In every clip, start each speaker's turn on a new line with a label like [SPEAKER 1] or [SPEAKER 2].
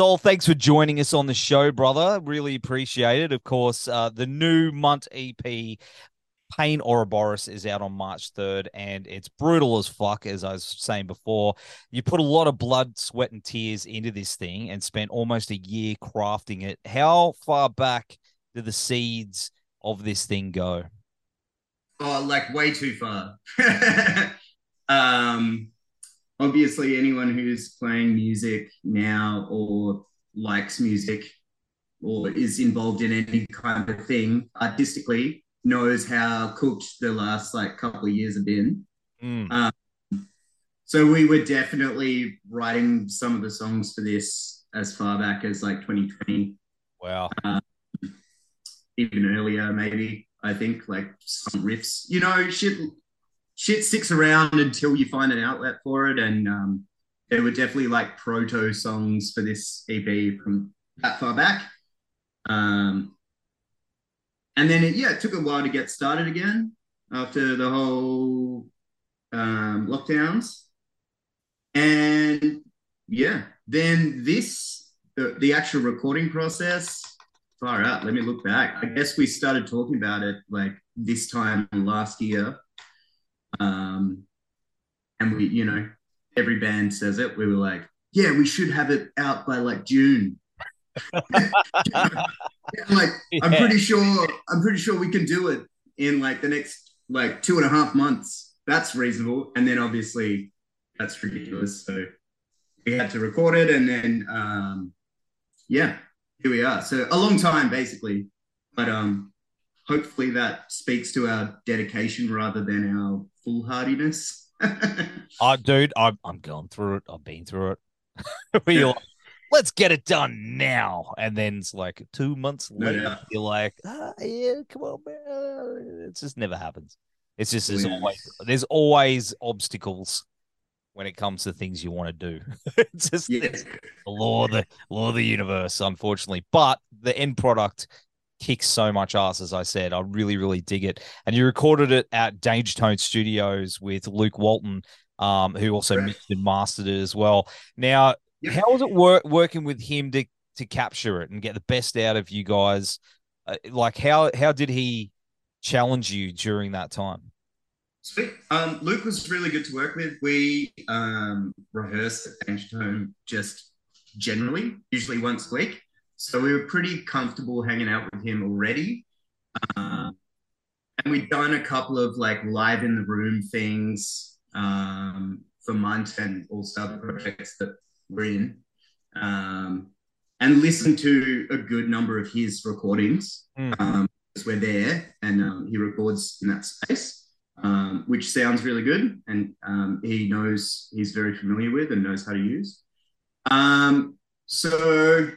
[SPEAKER 1] Sol, thanks for joining us on the show, brother. Really appreciate it. Of course, uh, the new Munt EP, Pain Ouroboros, is out on March 3rd, and it's brutal as fuck, as I was saying before. You put a lot of blood, sweat, and tears into this thing and spent almost a year crafting it. How far back do the seeds of this thing go?
[SPEAKER 2] Oh, like way too far. um, obviously anyone who's playing music now or likes music or is involved in any kind of thing artistically knows how cooked the last like couple of years have been.
[SPEAKER 1] Mm.
[SPEAKER 2] Um, so we were definitely writing some of the songs for this as far back as like 2020.
[SPEAKER 1] Wow.
[SPEAKER 2] Um, even earlier, maybe. I think like some riffs. You know, shit shit sticks around until you find an outlet for it. And um, there were definitely like proto songs for this EP from that far back. Um, and then it, yeah, it took a while to get started again after the whole um, lockdowns. And yeah, then this, the, the actual recording process, far out. Let me look back. I guess we started talking about it like this time last year. Um, and we, you know, every band says it. We were like, yeah, we should have it out by like June. like, yeah. I'm pretty sure, I'm pretty sure we can do it in like the next like two and a half months. That's reasonable. And then obviously that's ridiculous. So we had to record it and then um yeah, here we are. So a long time basically. But um hopefully that speaks to our dedication rather than our foolhardiness.
[SPEAKER 1] oh, dude, I'm, I'm going through it. I've been through it. we like, let's get it done now. And then it's like two months
[SPEAKER 2] No
[SPEAKER 1] later,
[SPEAKER 2] doubt.
[SPEAKER 1] you're like, ah, yeah, come on, man. It just never happens. It's just there's always there's always obstacles when it comes to things you want to do. it's just
[SPEAKER 2] Yeah.
[SPEAKER 1] it's the law of the law of the universe, unfortunately. But the end product kicks so much ass, as I said. I really, really dig it. And you recorded it at Danger Tone Studios with Luke Walton, um, who also
[SPEAKER 2] Correct.
[SPEAKER 1] mixed and mastered it as well. Now,
[SPEAKER 2] Yep.
[SPEAKER 1] how was it work working with him to to capture it and get the best out of you guys? Uh, like how how did he challenge you during that time?
[SPEAKER 2] Sweet. Um, Luke was really good to work with. We um, rehearsed at Home just generally, usually once a week. So we were pretty comfortable hanging out with him already. Um, and we'd done a couple of like live in the room things um, for Munt and also other projects that we're in. Um, and listened to a good number of his recordings
[SPEAKER 1] Mm.
[SPEAKER 2] um, we're there and um, he records in that space um, which sounds really good and um, he knows he's very familiar with and knows how to use. Um, so,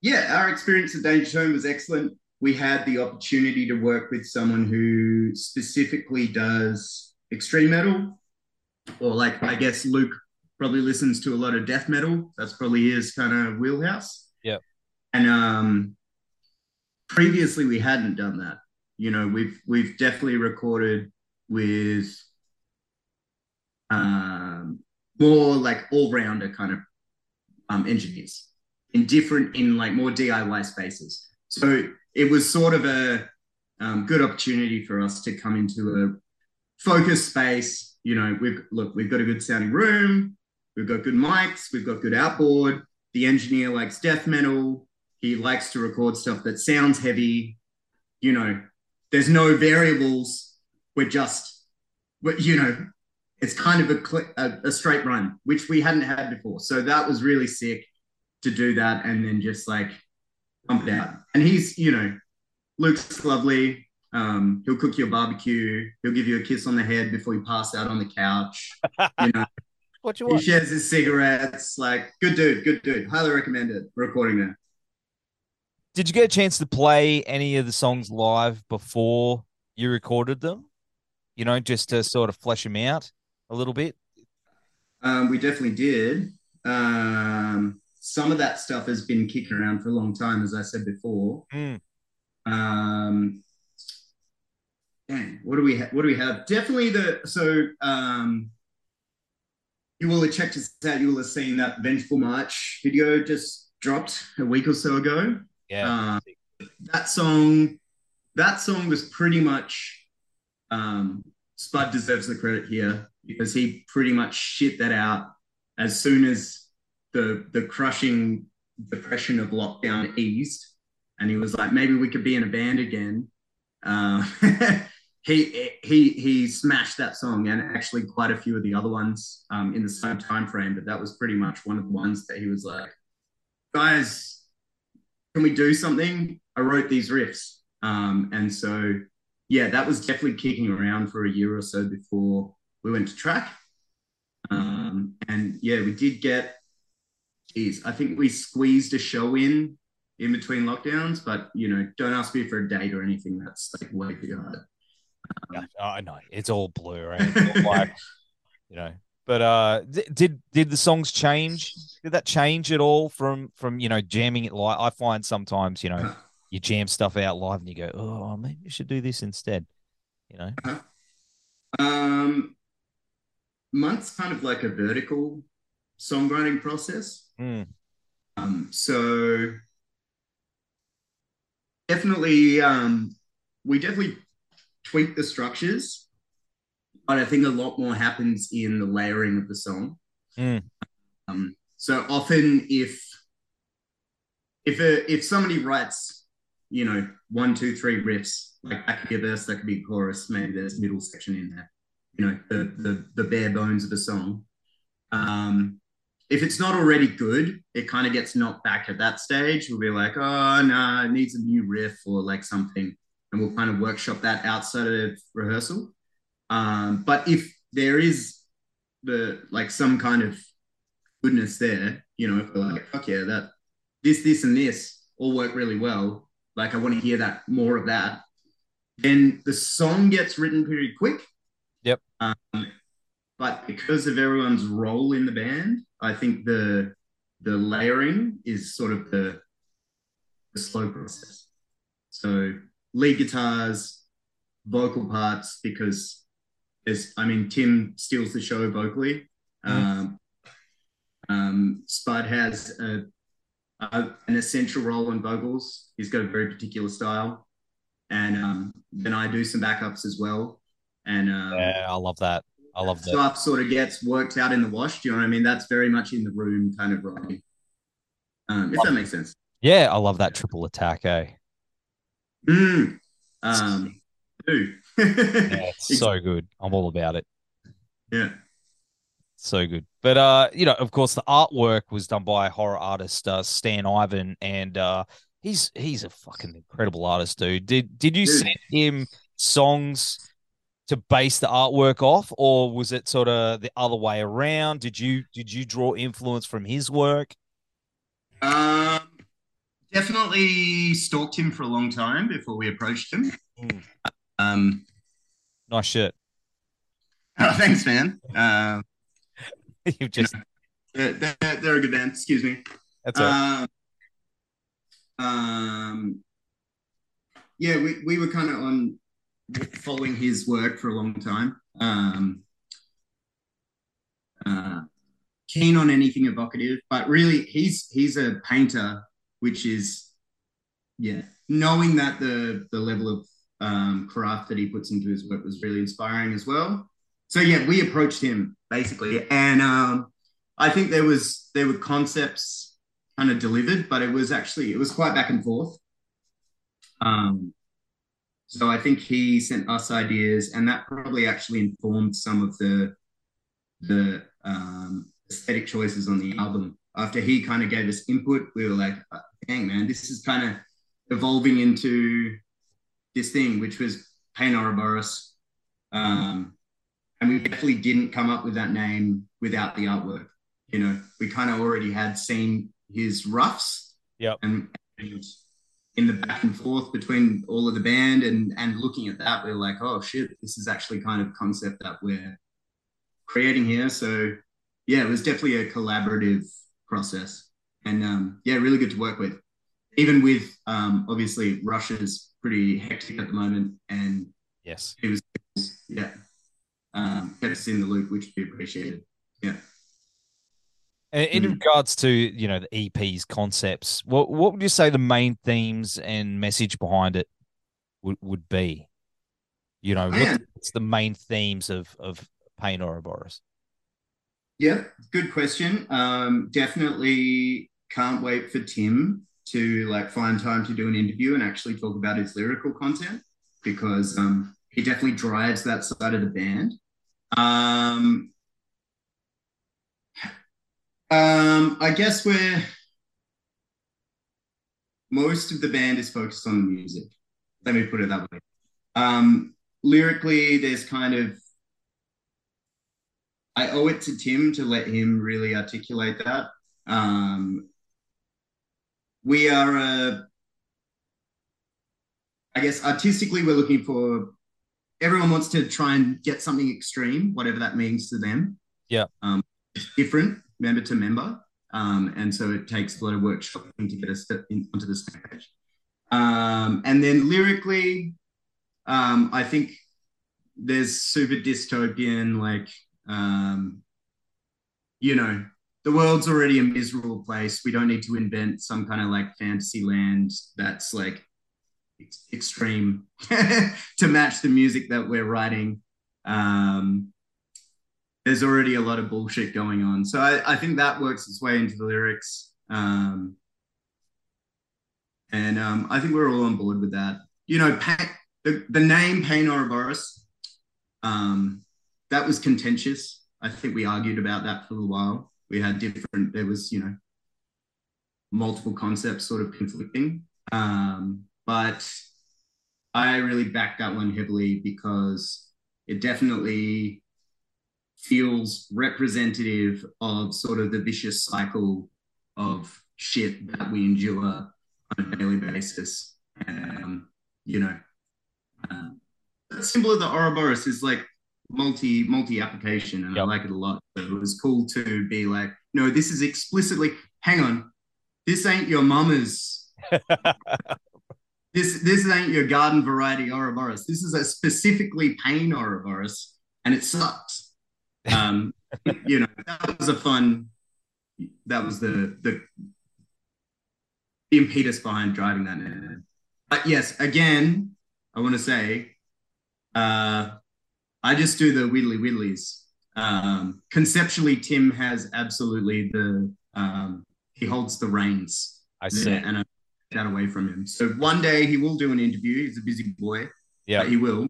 [SPEAKER 2] yeah, our experience at Danger Home was excellent. We had the opportunity to work with someone who specifically does extreme metal, or like I guess Luke probably listens to a lot of death metal. That's probably his kind of wheelhouse.
[SPEAKER 1] Yeah.
[SPEAKER 2] And um, previously we hadn't done that you know we've we've definitely recorded with um more like all-rounder kind of um engineers in different in like more diy spaces. So it was sort of a um, good opportunity for us to come into a focus space you know we've look we've got a good sounding room we've got good mics we've got good outboard. The engineer likes death metal. He likes to record stuff that sounds heavy you know there's no variables. We're just, we're, you know, it's kind of a, a, a straight run, which we hadn't had before. So that was really sick to do that and then just like pump it out. And he's, you know, Luke's lovely. Um, he'll cook your barbecue. He'll give you a kiss on the head before you pass out on the couch. You know,
[SPEAKER 1] What you want?
[SPEAKER 2] he shares his cigarettes. Like, good dude, good dude. Highly recommend it. Recording there.
[SPEAKER 1] Did you get a chance to play any of the songs live before you recorded them? You know, just to sort of flesh them out a little bit.
[SPEAKER 2] Um, we definitely did. Um, some of that stuff has been kicking around for a long time, as I said before.
[SPEAKER 1] Mm.
[SPEAKER 2] Um, dang, what do we ha- what do we have? Definitely the so um, you will have checked us out. You will have seen that Vengeful March video just dropped a week or so ago.
[SPEAKER 1] Yeah.
[SPEAKER 2] Um, that song, that song was pretty much. Um, Spud deserves the credit here because he pretty much shit that out as soon as the the crushing depression of lockdown eased, and he was like, maybe we could be in a band again. Uh, he he he smashed that song and actually quite a few of the other ones um, in the same time frame. But that was pretty much one of the ones that he was like, guys, can we do something? I wrote these riffs, um, and so yeah, that was definitely kicking around for a year or so before we went to track. Um, and yeah, we did get, geez, I think we squeezed a show in in between lockdowns, but you know, don't ask me for a date or anything. That's like way too hard.
[SPEAKER 1] Yeah, I know it's all blue, right? It's all like, you know. But uh, did did the songs change? Did that change at all from from you know jamming it live? I find sometimes you know you jam stuff out live and you go, oh, maybe you should do this instead. You know.
[SPEAKER 2] Um, Munt's kind of like a vertical songwriting process.
[SPEAKER 1] Mm.
[SPEAKER 2] Um, so definitely, um, we definitely tweak the structures, but I think a lot more happens in the layering of the song.
[SPEAKER 1] Mm.
[SPEAKER 2] Um, so often, if if a, if somebody writes, you know, one, two, three riffs, like that could be a verse, that could be a chorus, maybe there's middle section in there, you know, the the, the bare bones of a song. Um, if it's not already good, it kind of gets knocked back at that stage. We'll be like, oh no, nah, it needs a new riff or like something and we'll kind of workshop that outside of rehearsal. Um, but if there is the like some kind of goodness there, you know, if we're like, fuck yeah, that this, this, and this all work really well, like I want to hear that more of that, then the song gets written pretty quick.
[SPEAKER 1] Yep.
[SPEAKER 2] Um, but because of everyone's role in the band, I think the the layering is sort of the the slow process. So lead guitars, vocal parts, because I mean, Tim steals the show vocally. Mm. Um, um, Spud has a, a, an essential role in vocals. He's got a very particular style. And um, then I do some backups as well. And um,
[SPEAKER 1] yeah, I love that. I love that.
[SPEAKER 2] Stuff sort of gets worked out in the wash. Do you know what I mean? That's very much in the room kind of writing. Um, if that makes sense.
[SPEAKER 1] Yeah, I love that triple attack, eh?
[SPEAKER 2] Mm. Um, do.
[SPEAKER 1] Yeah, it's so good. I'm all about it.
[SPEAKER 2] Yeah.
[SPEAKER 1] So good. But uh, you know, of course the artwork was done by horror artist uh, Stan Ivan and uh he's he's a fucking incredible artist, dude. Did did you dude. send him songs to base the artwork off or was it sort of the other way around? Did you did you draw influence from his work?
[SPEAKER 2] Um definitely stalked him for a long time before we approached him. Mm. Um,
[SPEAKER 1] nice shirt.
[SPEAKER 2] Oh, thanks, man. Uh,
[SPEAKER 1] You've just
[SPEAKER 2] you know, they're, they're, a good band. Excuse me.
[SPEAKER 1] That's right.
[SPEAKER 2] Um, um, yeah, we, we were kind of on following his work for a long time. Um, uh, keen on anything evocative, but really he's he's a painter which is yeah, knowing that the the level of um, craft that he puts into his work was really inspiring as well. So yeah, we approached him basically, and um, I think there was there were concepts kind of delivered, but it was actually it was quite back and forth. Um, so I think he sent us ideas, and that probably actually informed some of the the um, aesthetic choices on the album. After he kind of gave us input, we were like, dang, man, this is kind of evolving into this thing, which was Pain Ouroboros. Um, and we definitely didn't come up with that name without the artwork. You know, we kind of already had seen his roughs.
[SPEAKER 1] Yep.
[SPEAKER 2] And, and, in the back and forth between all of the band and and looking at that, we are like, oh shit, this is actually kind of concept that we're creating here. So yeah, it was definitely a collaborative process and um, yeah, really good to work with. Even with um, obviously Russia's pretty hectic at the moment, and
[SPEAKER 1] Yes.
[SPEAKER 2] He was, yeah, um, kept us in the loop, which we appreciated. Yeah.
[SPEAKER 1] In
[SPEAKER 2] Mm.
[SPEAKER 1] regards to you know the EP's concepts, what what would you say the main themes and message behind it would, would be? You know, what's, what's the main themes of of Pain Ouroboros?
[SPEAKER 2] Yeah, good question. Um, definitely can't wait for Tim to like find time to do an interview and actually talk about his lyrical content because um, he definitely drives that side of the band. Um, um, I guess we're most of the band is focused on the music. Let me put it that way. Um, lyrically, there's kind of I owe it to Tim to let him really articulate that. Um, we are, uh, I guess, artistically, we're looking for. Everyone wants to try and get something extreme, whatever that means to them.
[SPEAKER 1] Yeah.
[SPEAKER 2] Um, different member to member, um, and so it takes a lot of workshopping to get us in, onto the same page. Um, and then lyrically, um, I think there's super dystopian, like um, you know, the world's already a miserable place. We don't need to invent some kind of like fantasy land that's like ex- extreme to match the music that we're writing. Um, there's already a lot of bullshit going on. So I, I think that works its way into the lyrics. Um, and um, I think we're all on board with that. You know, pa- the, the name Pain Ouroboros, um, that was contentious. I think we argued about that for a while. We had different, there was, you know, multiple concepts sort of conflicting. Um, but I really backed that one heavily because it definitely feels representative of sort of the vicious cycle of shit that we endure on a daily basis. Um, you know, um, the symbol of the Ouroboros is like multi multi application, and
[SPEAKER 1] Yep.
[SPEAKER 2] I like it a lot. So it was cool to be like, no, this is explicitly. Hang on, this ain't your mama's. this this ain't your garden variety Ouroboros. This is a specifically pain Ouroboros, and it sucks. Um, you know, that was a fun. That was the the the impetus behind driving that. But yes, again, I want to say, uh, I just do the widdly widdlies. Um, conceptually, Tim has absolutely the um, he holds the reins
[SPEAKER 1] I see.
[SPEAKER 2] there, and I take that away from him. So one day he will do an interview. He's a busy boy,
[SPEAKER 1] Yeah.
[SPEAKER 2] but he will.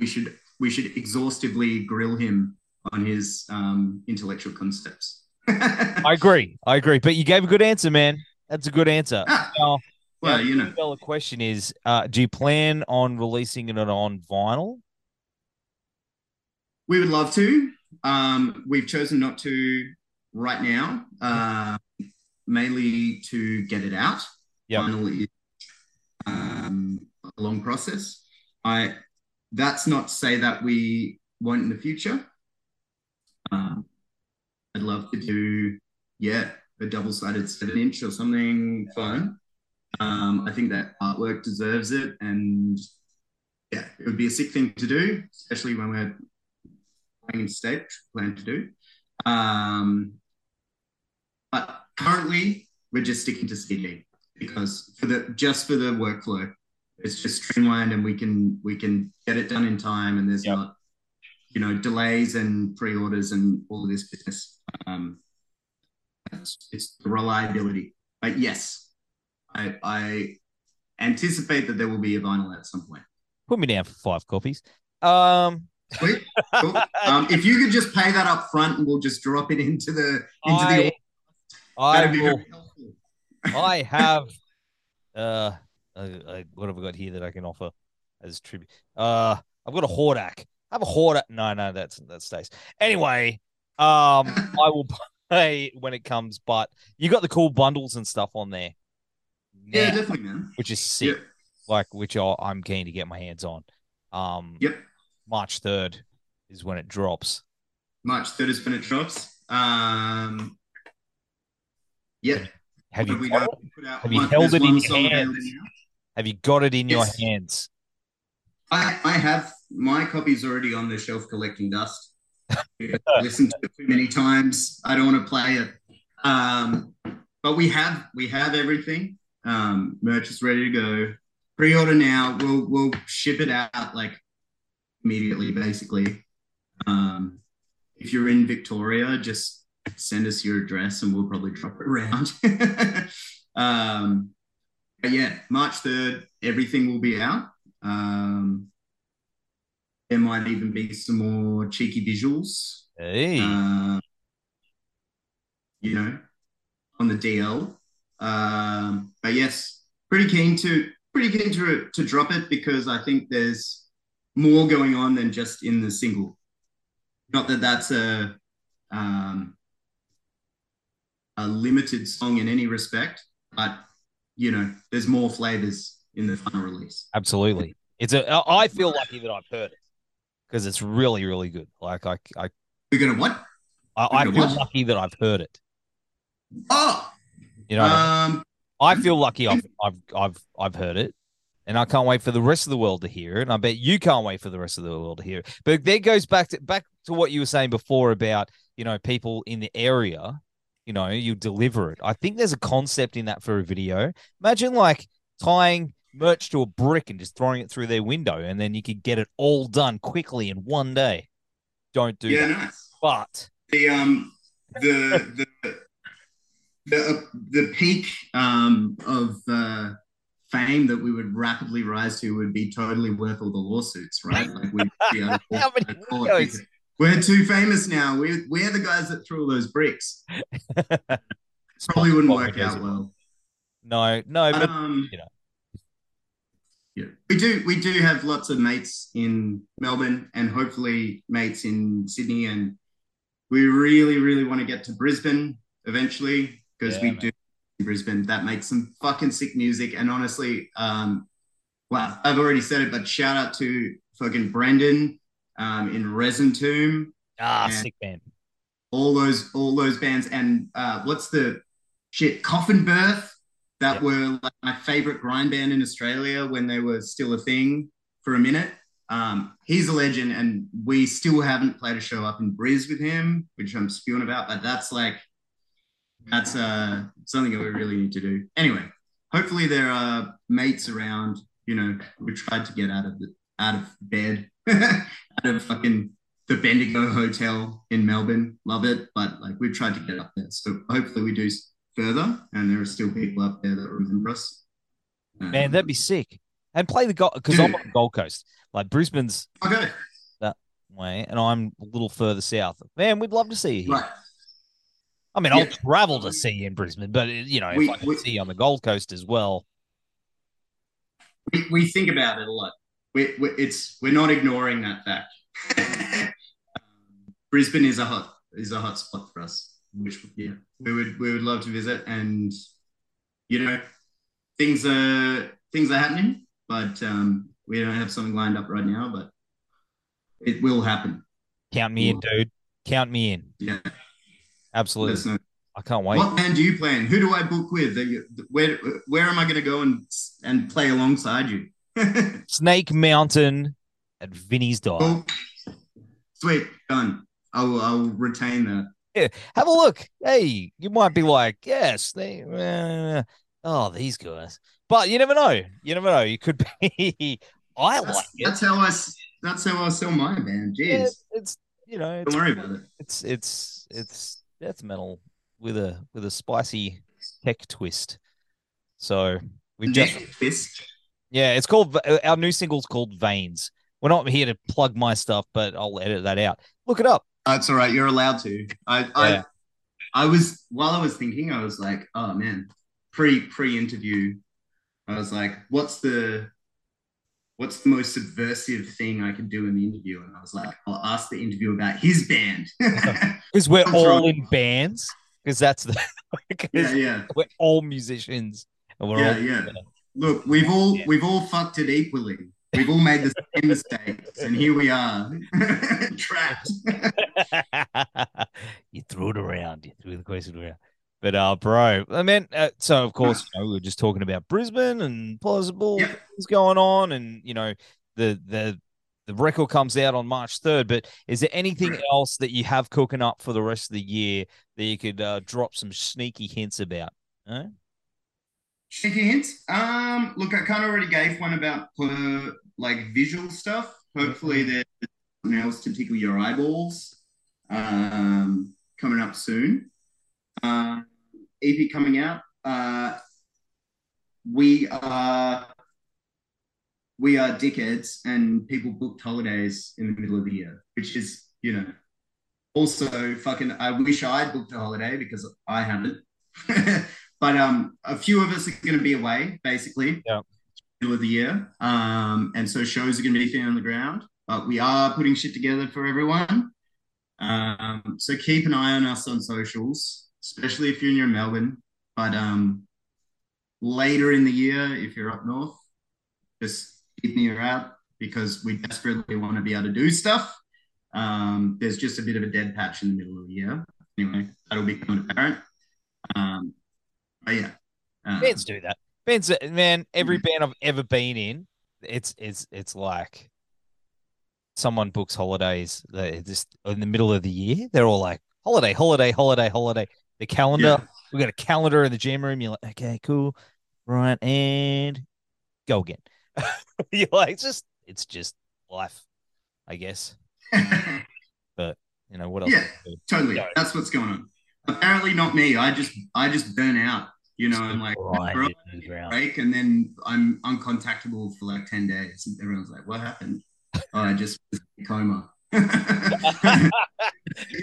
[SPEAKER 2] We should we should exhaustively grill him on his um, intellectual concepts.
[SPEAKER 1] I agree. I agree. But you gave a good answer, man. That's a good answer.
[SPEAKER 2] Ah,
[SPEAKER 1] Now,
[SPEAKER 2] well,
[SPEAKER 1] now,
[SPEAKER 2] you know,
[SPEAKER 1] the question is: uh, Do you plan on releasing it on vinyl?
[SPEAKER 2] We would love to. Um, we've chosen not to right now, uh, mainly to get it out.
[SPEAKER 1] Yep.
[SPEAKER 2] Finally, um, a long process. I. That's not to say that we won't in the future. Um, I'd love to do, yeah, a double-sided seven-inch or something fun. Um, I think that artwork deserves it, and yeah, it would be a sick thing to do, especially when we're playing in state, which we plan to do. Um, but currently, we're just sticking to CD because for the just for the workflow, it's just streamlined and we can we can get it done in time, and there's
[SPEAKER 1] Yep.
[SPEAKER 2] not you know delays and pre-orders and all of this business. Um, it's, it's the reliability. But yes, I, I anticipate that there will be a vinyl at some point.
[SPEAKER 1] Put me down for five copies. Um,
[SPEAKER 2] Sweet. Cool. Um, if you could just pay that up front and we'll just drop it into the into
[SPEAKER 1] I,
[SPEAKER 2] the
[SPEAKER 1] I will. I have. Uh, what have I got here that I can offer as tribute? Uh, I've got a Hordak. I have a Hordak. No, no, that's that stays. Anyway, um, I will pay when it comes. But you got the cool bundles and stuff on there.
[SPEAKER 2] Yeah, definitely, man.
[SPEAKER 1] which is sick.
[SPEAKER 2] Yep.
[SPEAKER 1] Like which I, I'm keen to get my hands on. Um,
[SPEAKER 2] Yep.
[SPEAKER 1] March third is when it drops.
[SPEAKER 2] March 3rd is when it drops. Um, yep.
[SPEAKER 1] Have you
[SPEAKER 2] we
[SPEAKER 1] got?
[SPEAKER 2] Put out
[SPEAKER 1] Have you
[SPEAKER 2] one-
[SPEAKER 1] held it in your hands? Have you got it in
[SPEAKER 2] Yes.
[SPEAKER 1] your hands?
[SPEAKER 2] I, I have my copy's already on the shelf collecting dust. listened to it too many times. I don't want to play it. Um, but we have we have everything. Um, merch is ready to go. Pre-order now. We'll we'll ship it out like immediately, basically. Um, if you're in Victoria, just send us your address and we'll probably drop it around. um, but yeah, March 3rd, everything will be out. Um, there might even be some more cheeky visuals.
[SPEAKER 1] Hey.
[SPEAKER 2] Uh, you know, on the DL. Um, but yes, pretty keen to pretty keen to to drop it because I think there's more going on than just in the single. Not that that's a um, a limited song in any respect, but you know, there's more flavors in the final release.
[SPEAKER 1] Absolutely, it's a. I feel lucky that I've heard it because it's really, really good. Like I, I,
[SPEAKER 2] We're gonna what?
[SPEAKER 1] I, I feel
[SPEAKER 2] what?
[SPEAKER 1] lucky that I've heard it.
[SPEAKER 2] Oh,
[SPEAKER 1] You know, what I, mean?
[SPEAKER 2] um,
[SPEAKER 1] I feel lucky I've, I've, I've, I've heard it, and I can't wait for the rest of the world to hear it. And I bet you can't wait for the rest of the world to hear it. But that goes back to back to what you were saying before about you know people in the area. You know, you deliver it. I think there's a concept in that for a video. Imagine like tying merch to a brick and just throwing it through their window, and then you could get it all done quickly in one day. Don't do
[SPEAKER 2] yeah,
[SPEAKER 1] that.
[SPEAKER 2] nice.
[SPEAKER 1] But
[SPEAKER 2] the um the the the the peak um of uh, fame that we would rapidly rise to would be totally worth all the lawsuits, right? Like we'd be able to call it because we're too famous now. We're we're the guys that threw all those bricks. Probably wouldn't work out well.
[SPEAKER 1] no, no, but
[SPEAKER 2] um,
[SPEAKER 1] you know.
[SPEAKER 2] yeah, we do we do have lots of mates in Melbourne and hopefully mates in Sydney, and we really really want to get to Brisbane eventually because
[SPEAKER 1] Yeah,
[SPEAKER 2] we
[SPEAKER 1] man.
[SPEAKER 2] do Brisbane that makes some fucking sick music. And honestly, um, well, I've already said it, but shout out to fucking Brendan um, in Resin Tomb,
[SPEAKER 1] ah, sick man.
[SPEAKER 2] all those all those bands, and uh, what's the shit Coffin Birth that
[SPEAKER 1] Yeah.
[SPEAKER 2] were like my favorite grind band in Australia when they were still a thing for a minute. Um, he's a legend, and we still haven't played a show up in Briz with him, which I'm spewing about. But that's like that's uh, something that we really need to do. Anyway, hopefully there are mates around. You know, we tried to get out of the out of bed, out of fucking the Bendigo Hotel in Melbourne. Love it, but like we've tried to get up there. So hopefully we do further, and there are still people up there that remember us. Um,
[SPEAKER 1] Man, that'd be sick. And play the Gold because I'm on the Gold Coast. Like Brisbane's
[SPEAKER 2] okay.
[SPEAKER 1] That way, and I'm a little further south. Man, we'd love to see you here.
[SPEAKER 2] Right.
[SPEAKER 1] I mean, I'll travel to see you in Brisbane, but you know, if
[SPEAKER 2] We-
[SPEAKER 1] I can
[SPEAKER 2] we-
[SPEAKER 1] see you on the Gold Coast as well.
[SPEAKER 2] We, we think about it a lot. We, we, it's we're not ignoring that fact. um, Brisbane is a hot is a hot spot for us, which yeah we would we would love to visit, and you know things are things are happening, but um, we don't have something lined up right now, but it will happen.
[SPEAKER 1] Count me in, dude. Count me in.
[SPEAKER 2] Yeah,
[SPEAKER 1] Absolutely. I can't wait.
[SPEAKER 2] What band do you plan? Who do I book with? You- Where where am I going to go and and play alongside you?
[SPEAKER 1] Snake Mountain at Vinny's Dive.
[SPEAKER 2] Cool. Sweet, done. I will. I will retain that.
[SPEAKER 1] Yeah, Have a look. Hey, you might be like, yes, they. uh, oh, these guys. But you never know. You never know. You could be. I
[SPEAKER 2] That's,
[SPEAKER 1] like it.
[SPEAKER 2] that's how I. That's how I sell my band. Jeez,
[SPEAKER 1] Yeah, it's you know, it's
[SPEAKER 2] don't worry about it.
[SPEAKER 1] it's it's it's death metal with a with a spicy tech twist. So we've just
[SPEAKER 2] fist.
[SPEAKER 1] yeah, it's called uh, our new single's called Veins. We're not here to plug my stuff, but I'll edit that out. Look it up.
[SPEAKER 2] That's all right. You're allowed to. I.
[SPEAKER 1] Yeah.
[SPEAKER 2] I. I was while I was thinking, I was like, oh man, pre pre interview, I was like, what's the what's the most subversive thing I could do in the interview? And I was like, I'll ask the interview about his band.
[SPEAKER 1] Because we're all in bands. Because that's the
[SPEAKER 2] yeah, yeah.
[SPEAKER 1] we're all musicians and we're
[SPEAKER 2] Yeah,
[SPEAKER 1] all
[SPEAKER 2] yeah. Look, we've all
[SPEAKER 1] Yeah.
[SPEAKER 2] we've all fucked it equally. We've all made the same mistakes, and here we are, trapped.
[SPEAKER 1] you threw it around. You threw the question around. But uh, bro, I mean, uh, so of course, you know, we were just talking about Brisbane and plausible
[SPEAKER 2] Yeah.
[SPEAKER 1] things going on, and you know, the the the record comes out on March 3rd, but is there anything
[SPEAKER 2] Right.
[SPEAKER 1] else that you have cooking up for the rest of the year that you could uh, drop some sneaky hints about? Huh?
[SPEAKER 2] Cheeky hints. Um, look, I kind of already gave one about like visual stuff. Hopefully, there's something else to tickle your eyeballs. Um, coming up soon. Uh, EP coming out. Uh, we are we are dickheads, and people booked holidays in the middle of the year, which is you know also fucking. I wish I'd booked a holiday because I haven't. But um, a few of us are going to be away, basically,
[SPEAKER 1] Yeah.
[SPEAKER 2] middle of the year. Um, and so shows are going to be thin on the ground. But we are putting shit together for everyone. Um, so keep an eye on us on socials, especially if you're in Melbourne. But um, later in the year, if you're up north, just keep an ear out because we desperately want to be able to do stuff. Um, there's just a bit of a dead patch in the middle of the year. Anyway, that'll become apparent. Um, but yeah. Um,
[SPEAKER 1] Bands do that. Bands, man, every band I've ever been in, it's it's it's like someone books holidays they just in the middle of the year. They're all like holiday, holiday, holiday, holiday. The calendar,
[SPEAKER 2] Yeah.
[SPEAKER 1] we got a calendar in the gym room. You're like, okay, cool, right, and go again. You're like, it's just it's just life, I guess. But you know what else?
[SPEAKER 2] Yeah. totally. That's what's going on. Apparently not me. I just I just burn out. You know, I'm like
[SPEAKER 1] Grind
[SPEAKER 2] bro,
[SPEAKER 1] it to the ground.
[SPEAKER 2] break and then I'm uncontactable for like 10 days. And everyone's like, what happened? oh, I just was in a coma.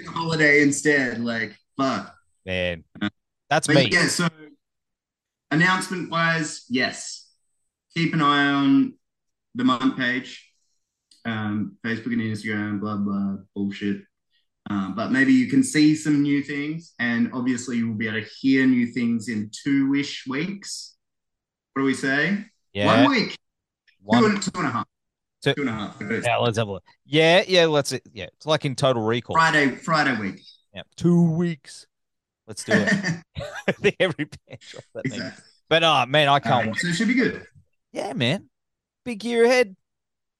[SPEAKER 2] holiday instead. Like, fuck.
[SPEAKER 1] Man, that's
[SPEAKER 2] But
[SPEAKER 1] me.
[SPEAKER 2] yeah, so announcement wise, yes. Keep an eye on the Munt page, um, Facebook and Instagram, blah blah bullshit. Um, but maybe you can see some new things, and obviously you will be able to hear new things in two-ish weeks. What do we say?
[SPEAKER 1] Yeah,
[SPEAKER 2] One week,
[SPEAKER 1] one
[SPEAKER 2] two, and, two and a half,
[SPEAKER 1] Two-
[SPEAKER 2] two and a half.
[SPEAKER 1] Yeah, let's have a look. Yeah, yeah, let's yeah. It's like in Total Recall.
[SPEAKER 2] Friday, Friday week.
[SPEAKER 1] Yeah, two weeks. Let's do it. Every band dropped that thing.
[SPEAKER 2] exactly.
[SPEAKER 1] But uh man, I can't wait.
[SPEAKER 2] so it should be good.
[SPEAKER 1] Yeah, man. Big year ahead.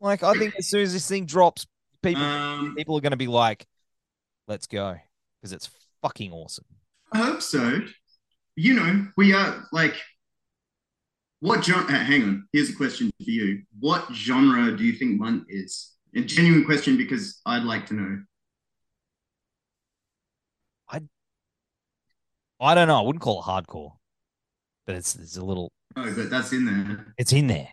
[SPEAKER 1] Like I think as soon as this thing drops, people
[SPEAKER 2] Um,
[SPEAKER 1] people are gonna be like, let's go. Because it's fucking awesome.
[SPEAKER 2] I hope so. You know, we are like, what genre? hang on. Here's a question for you. What genre do you think Munt is? A genuine question because I'd like to know.
[SPEAKER 1] I don't know. I wouldn't call it hardcore. But it's it's a little
[SPEAKER 2] Oh, but that's in there.
[SPEAKER 1] it's in there.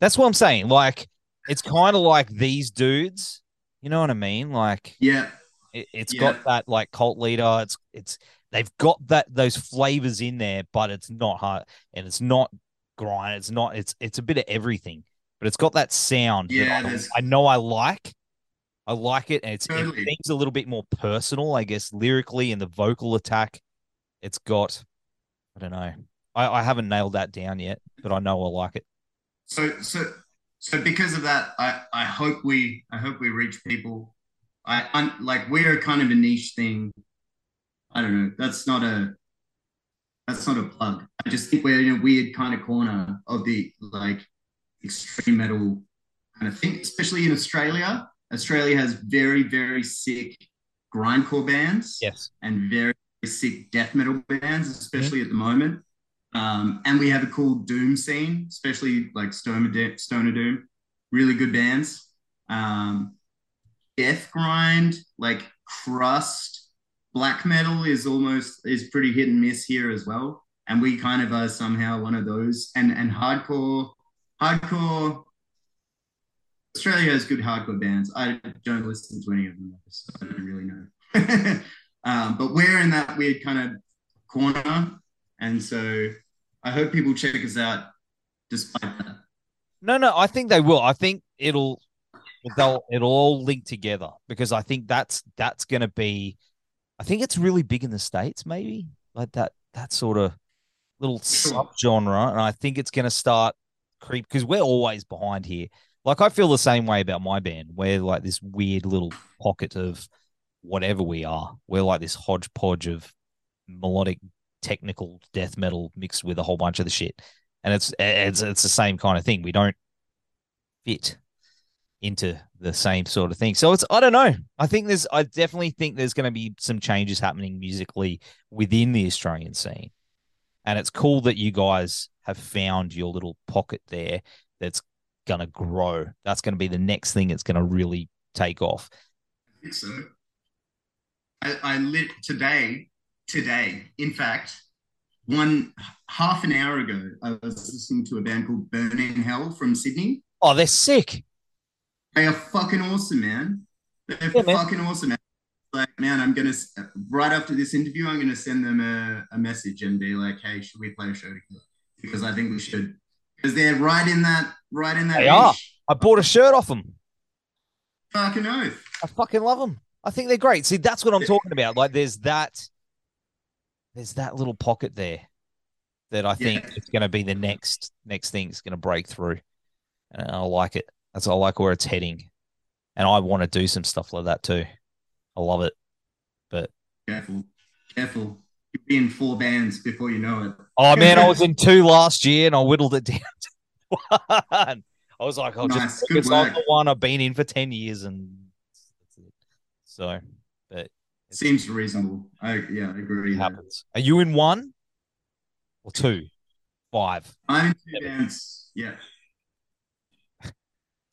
[SPEAKER 1] That's what I'm saying. Like it's kind of like these dudes. You know what I mean? Like
[SPEAKER 2] Yeah.
[SPEAKER 1] It, it's
[SPEAKER 2] Yeah.
[SPEAKER 1] got that like cult leader. It's it's they've got that those flavors in there, but it's not hard and it's not grind. It's not. It's it's a bit of everything, but it's got that sound. that
[SPEAKER 2] Yeah,
[SPEAKER 1] I, I know I like. I like it, and it's
[SPEAKER 2] Totally.
[SPEAKER 1] it a little bit more personal, I guess, lyrically and the vocal attack. It's got. I don't know. I, I haven't nailed that down yet, but I know I like it.
[SPEAKER 2] So, so, so because of that, I, I hope we, I hope we reach people. I, like we're kind of a niche thing. I don't know. That's not a, that's not a plug. I just think we're in a weird kind of corner of the like extreme metal kind of thing, especially in Australia. Australia has very, very sick grindcore bands
[SPEAKER 1] Yes.
[SPEAKER 2] and very sick death metal bands, especially at the moment. Um, and we have a cool doom scene, especially like Stoner, De- Stoner Doom, really good bands. Um, death grind, like crust, black metal is almost is pretty hit and miss here as well. And we kind of are somehow one of those. And and hardcore, hardcore. Australia has good hardcore bands. I don't listen to any of them, so I don't really know. um, but we're in that weird kind of corner, and so I hope people check us out. Despite that,
[SPEAKER 1] No, no, I think they will. I think it'll they'll it'll all link together because I think that's that's gonna be I think it's really big in the States, maybe. Like that that sort of little subgenre. And I think it's gonna start creep because we're always behind here. Like I feel the same way about my band. We're like this weird little pocket of whatever we are. We're like this hodgepodge of melodic technical death metal mixed with a whole bunch of the shit. And it's it's it's the same kind of thing. We don't fit. into the same sort of thing. So it's I don't know. I think there's I definitely think there's going to be some changes happening musically within the Australian scene. And it's cool that you guys have found your little pocket there that's going to grow. That's going to be the next thing it's going to really take off.
[SPEAKER 2] I think so. I, I lit today, today, in fact, one half an hour ago, I was listening to a band called Burning Hell from Sydney.
[SPEAKER 1] Oh, they're sick.
[SPEAKER 2] They are fucking awesome, man. They're yeah, fucking man. awesome, man. Like, man, I'm gonna right after this interview, I'm gonna send them a, a message and be like, "Hey, should we play a show together?" Because I think we should, because they're right in that, right in that.
[SPEAKER 1] They are. I bought a shirt off them.
[SPEAKER 2] Fucking oath.
[SPEAKER 1] I fucking love them. I think they're great. See, that's what I'm talking about. Like, there's that, there's that little pocket there that I think yeah. it's going to be the next next thing. It's going to break through, and I like it. That's I like where it's heading, and I want to do some stuff like that too. I love it, but
[SPEAKER 2] careful, careful. You'll be in four bands before you know it.
[SPEAKER 1] Oh man, I was in two last year, and I whittled it down to one. I was like, I'll nice. just focus on the one I've been in for ten years, and so, but
[SPEAKER 2] seems reasonable. I yeah, I agree.
[SPEAKER 1] Happens. Are you in one or two? Five.
[SPEAKER 2] I'm in two Seven. bands. Yeah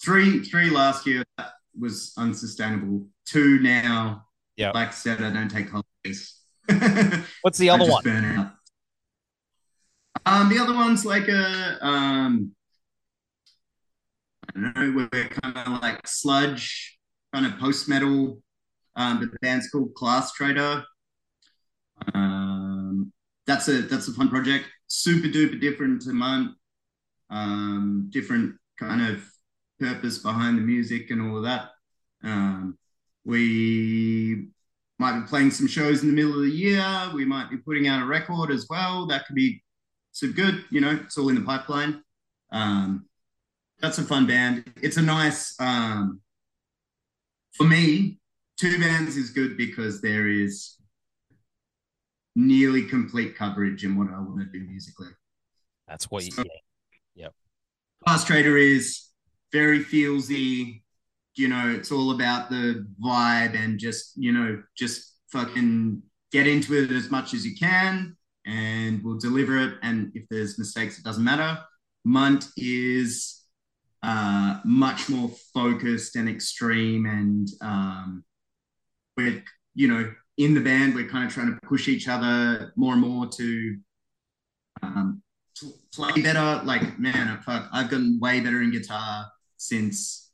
[SPEAKER 2] three three last year that was unsustainable. Two now.
[SPEAKER 1] Yeah.
[SPEAKER 2] Like I said, I don't take holidays.
[SPEAKER 1] What's the other one?
[SPEAKER 2] Burn out. Um, the other one's like a um, I don't know, we're kind of like sludge, kind of post metal. Um, the band's called Class Trader. Um, that's a that's a fun project. Super duper different to mine. Um, different kind of purpose behind the music and all of that. Um, we might be playing some shows in the middle of the year. We might be putting out a record as well. That could be so good. You know, it's all in the pipeline. Um, that's a fun band. It's a nice, um, for me, two bands is good because there is nearly complete coverage in what I want to do musically.
[SPEAKER 1] That's what you so, Yep.
[SPEAKER 2] Class Trader is very feelsy. You know, it's all about the vibe and just, you know, just fucking get into it as much as you can and we'll deliver it. And if there's mistakes, it doesn't matter. Munt is uh, much more focused and extreme. And um, we're, you know, in the band, we're kind of trying to push each other more and more to um, play better. Like, man, fuck, I've gotten way better in guitar since,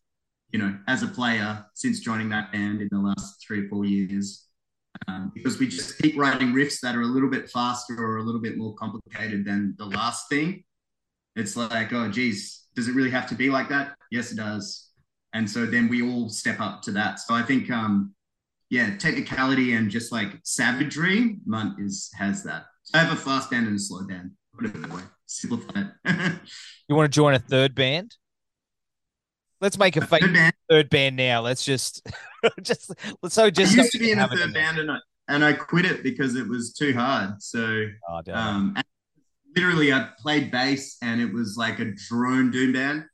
[SPEAKER 2] you know, as a player, since joining that band in the last three or four years. Um, because we just keep writing riffs that are a little bit faster or a little bit more complicated than the last thing. It's like, oh, geez, does it really have to be like that? Yes, it does. And so then we all step up to that. So I think, um, yeah, technicality and just like savagery, Munt is has that. So I have a fast band and a slow band. Put it that way. Simplify it.
[SPEAKER 1] you want to join a third band? Let's make a fake third band. third band now. Let's just, just let's so just.
[SPEAKER 2] I used to be in a third band and I, and I quit it because it was too hard. So, oh, um, literally, I played bass and it was like a drone doom band.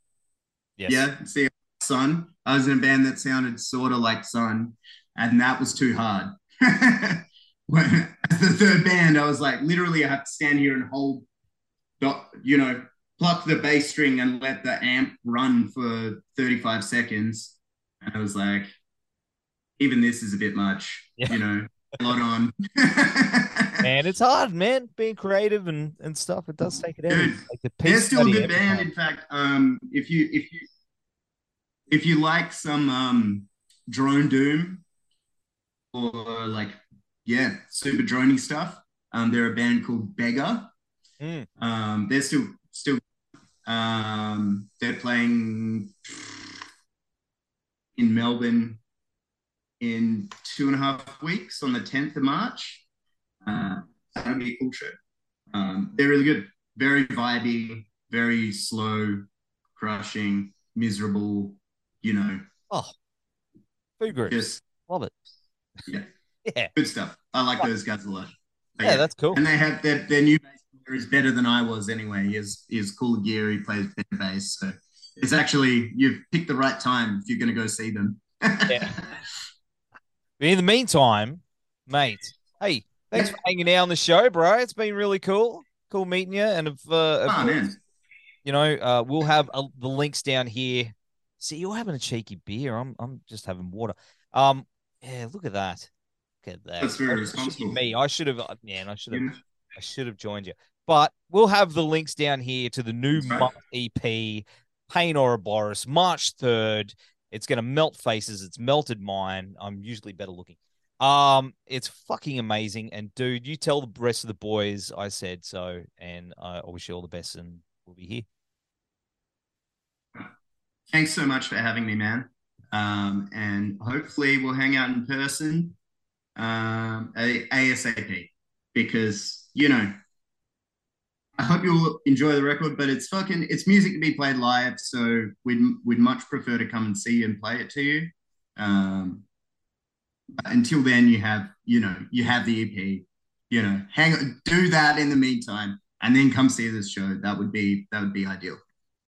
[SPEAKER 2] Yes. Yeah. See, Sunn. I was in a band that sounded sort of like Sunn, and that was too hard. when, the third band, I was like, literally, I have to stand here and hold, you know, pluck the bass string and let the amp run for 35 seconds. And I was like, even this is a bit much, yeah. you know, a lot on.
[SPEAKER 1] and it's hard, man, being creative and, and stuff. It does take it out.
[SPEAKER 2] Like they're still a good band. Time. In fact, um, if you if you if you like some um drone doom or like yeah, super drony stuff, um, they're a band called Beggar. Mm. Um, they're still still um, they're playing in Melbourne in two and a half weeks on the 10th of March. Uh, that'll be a cool show. Um, they're really good, very vibey, very slow, crushing, miserable, you know.
[SPEAKER 1] Oh, food group. Just love it.
[SPEAKER 2] Yeah.
[SPEAKER 1] yeah.
[SPEAKER 2] Good stuff. I like those guys a lot.
[SPEAKER 1] yeah, yeah, that's cool.
[SPEAKER 2] And they have their, their new bass player is better than I was anyway. He has, he has cool gear. He plays better bass. So it's actually you've picked the right time if you're going to go see them. yeah.
[SPEAKER 1] In the meantime, mate, hey, thanks yeah. for hanging out on the show, bro. It's been really cool. Cool meeting you. And if, uh, if
[SPEAKER 2] oh, man.
[SPEAKER 1] you know, uh, we'll have uh, the links down here. See, you're having a cheeky beer. I'm, I'm just having water. Um, yeah, look at that. Look at that.
[SPEAKER 2] That's very responsible.
[SPEAKER 1] Me, I should have. Uh, man, I should have. Yeah. I should have joined you. But we'll have the links down here to the new right. EP, Pain Ouroboros, March 3rd. It's going to melt faces. It's melted mine. I'm usually better looking. Um, it's fucking amazing. And dude, you tell the rest of the boys I said so. And I wish you all the best and we'll be here.
[SPEAKER 2] Thanks so much for having me, man. Um, and hopefully we'll hang out in person um, ASAP because, you know, I hope you'll enjoy the record, but it's fucking it's music to be played live. So we'd we'd much prefer to come and see you and play it to you. Um, until then, you have you know you have the EP. You know, hang do that in the meantime, and then come see this show. That would be that would be ideal.